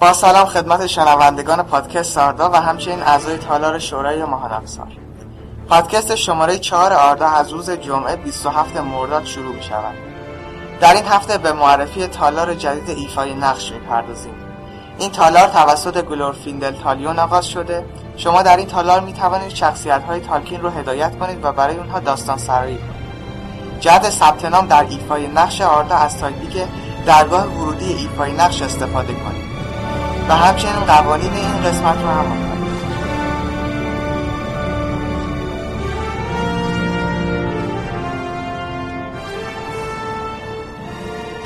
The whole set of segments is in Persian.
با سلام خدمت شنوندگان پادکست آردا و همچنین اعضای تالار شورای ماهان پادکست شماره 4 آردا از روز جمعه 27 مرداد شروع می شود در این هفته به معرفی تالار جدید ایفای نقش می‌پردازیم. این تالار توسط گلورفیندل تالیون آغاز شده. شما در این تالار می توانید شخصیت های تالکین رو هدایت کنید و برای اونها داستان سرایی کنید. جهت ثبت نام در ایفای نقش آردا از topic درگاه ورودی ایفای نقش استفاده کنید. و همچنین قوانین این قسمت رو هم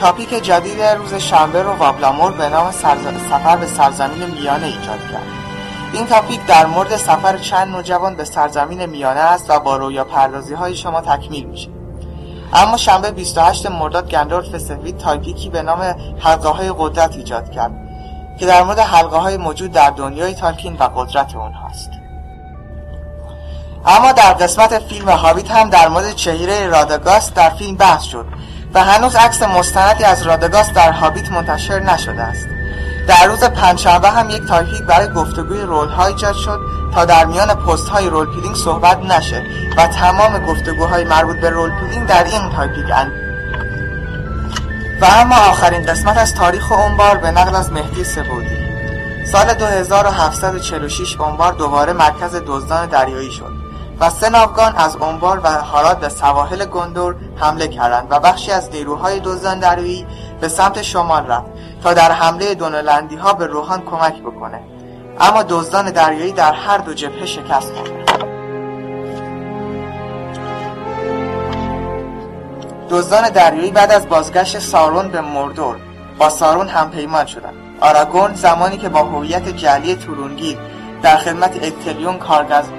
تاپیک جدید روز شنبه رو وابلامور به نام سفر به سرزمین میانه ایجاد کرد. این تاپیک در مورد سفر چند نوجوان به سرزمین میانه است و با رویا پردازی های شما تکمیل میشه. اما شنبه 28 مرداد گندالف سفید topic ی به نام حلقه قدرت ایجاد کرد. که در مورد حلقه های موجود در دنیای تالکین و قدرت اونهاست. اما در قسمت فیلم هابیت هم در مورد چهره راداگاست در فیلم بحث شد و هنوز عکس مستندی از راداگاست در هابیت منتشر نشده است. در روز پنجشنبه هم یک topic برای گفتگوی role های ایجاد شد تا در میان پست های role صحبت نشه و تمام گفتگوهای مربوط به رول پیلینگ در این اند اما آخرین قسمت از تاریخ اونبار به نقل از مهدی سبودی سال 2746 اونبار دوباره مرکز دزدان دریایی شد و سه ناوگان از اونبار و حالات به سواحل گندور حمله کردند و بخشی از نیروهای دزدان دریایی به سمت شمال رفت تا در حمله دونلندی ها به روحان کمک بکنه. اما دزدان دریایی در هر دو جبهه شکست خوردند دزدان دریایی بعد از بازگشت سارون به مردور با سارون هم پیمان شدند. آراگون زمانی که با هویت جلی تورونگیر در خدمت اکتلیون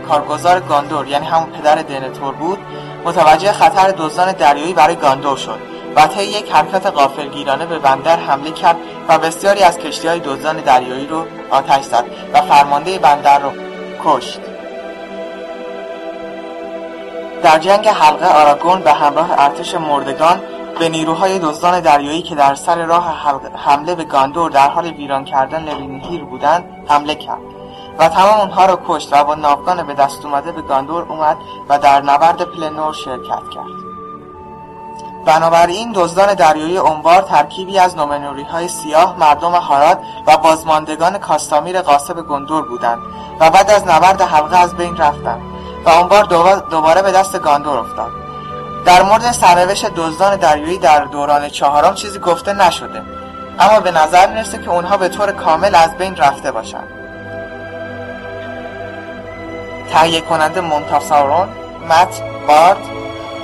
کارگزار گاندور یعنی همون پدر دنتور بود متوجه خطر دزدان دریایی برای گاندور شد و طی یک حرکت غافلگیرانه به بندر حمله کرد و بسیاری از کشتی های دزدان دریایی رو آتش زد و فرمانده بندر رو کشت. در جنگ حلقه آراگون به همراه ارتش مردگان به نیروهای دزدان دریایی که در سر راه حمله به گاندور در حال ویران کردن لرینهیر بودند حمله کرد و تمام اونها را کشت و با ناوگان به دست اومده به گاندور اومد و در نبرد پلنور شرکت کرد. بنابراین دزدان دریایی عنبار ترکیبی از نومنوری های سیاه مردم هاراد و بازماندگان کاستامیر قاسب گندور بودند و بعد از نبرد حلقه از بین رفتند. و عنبار دوباره به دست گاندور افتاد. در مورد سرنوشت دزدان دریایی در دوران چهارم چیزی گفته نشده اما به نظر می‌رسه که اونها به طور کامل از بین رفته باشند. تهیه کننده مونتاسارون مت بارد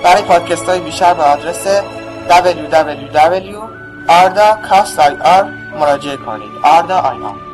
برای پادکست های بیشتر به آدرس www.arda.ir مراجعه کنید. arda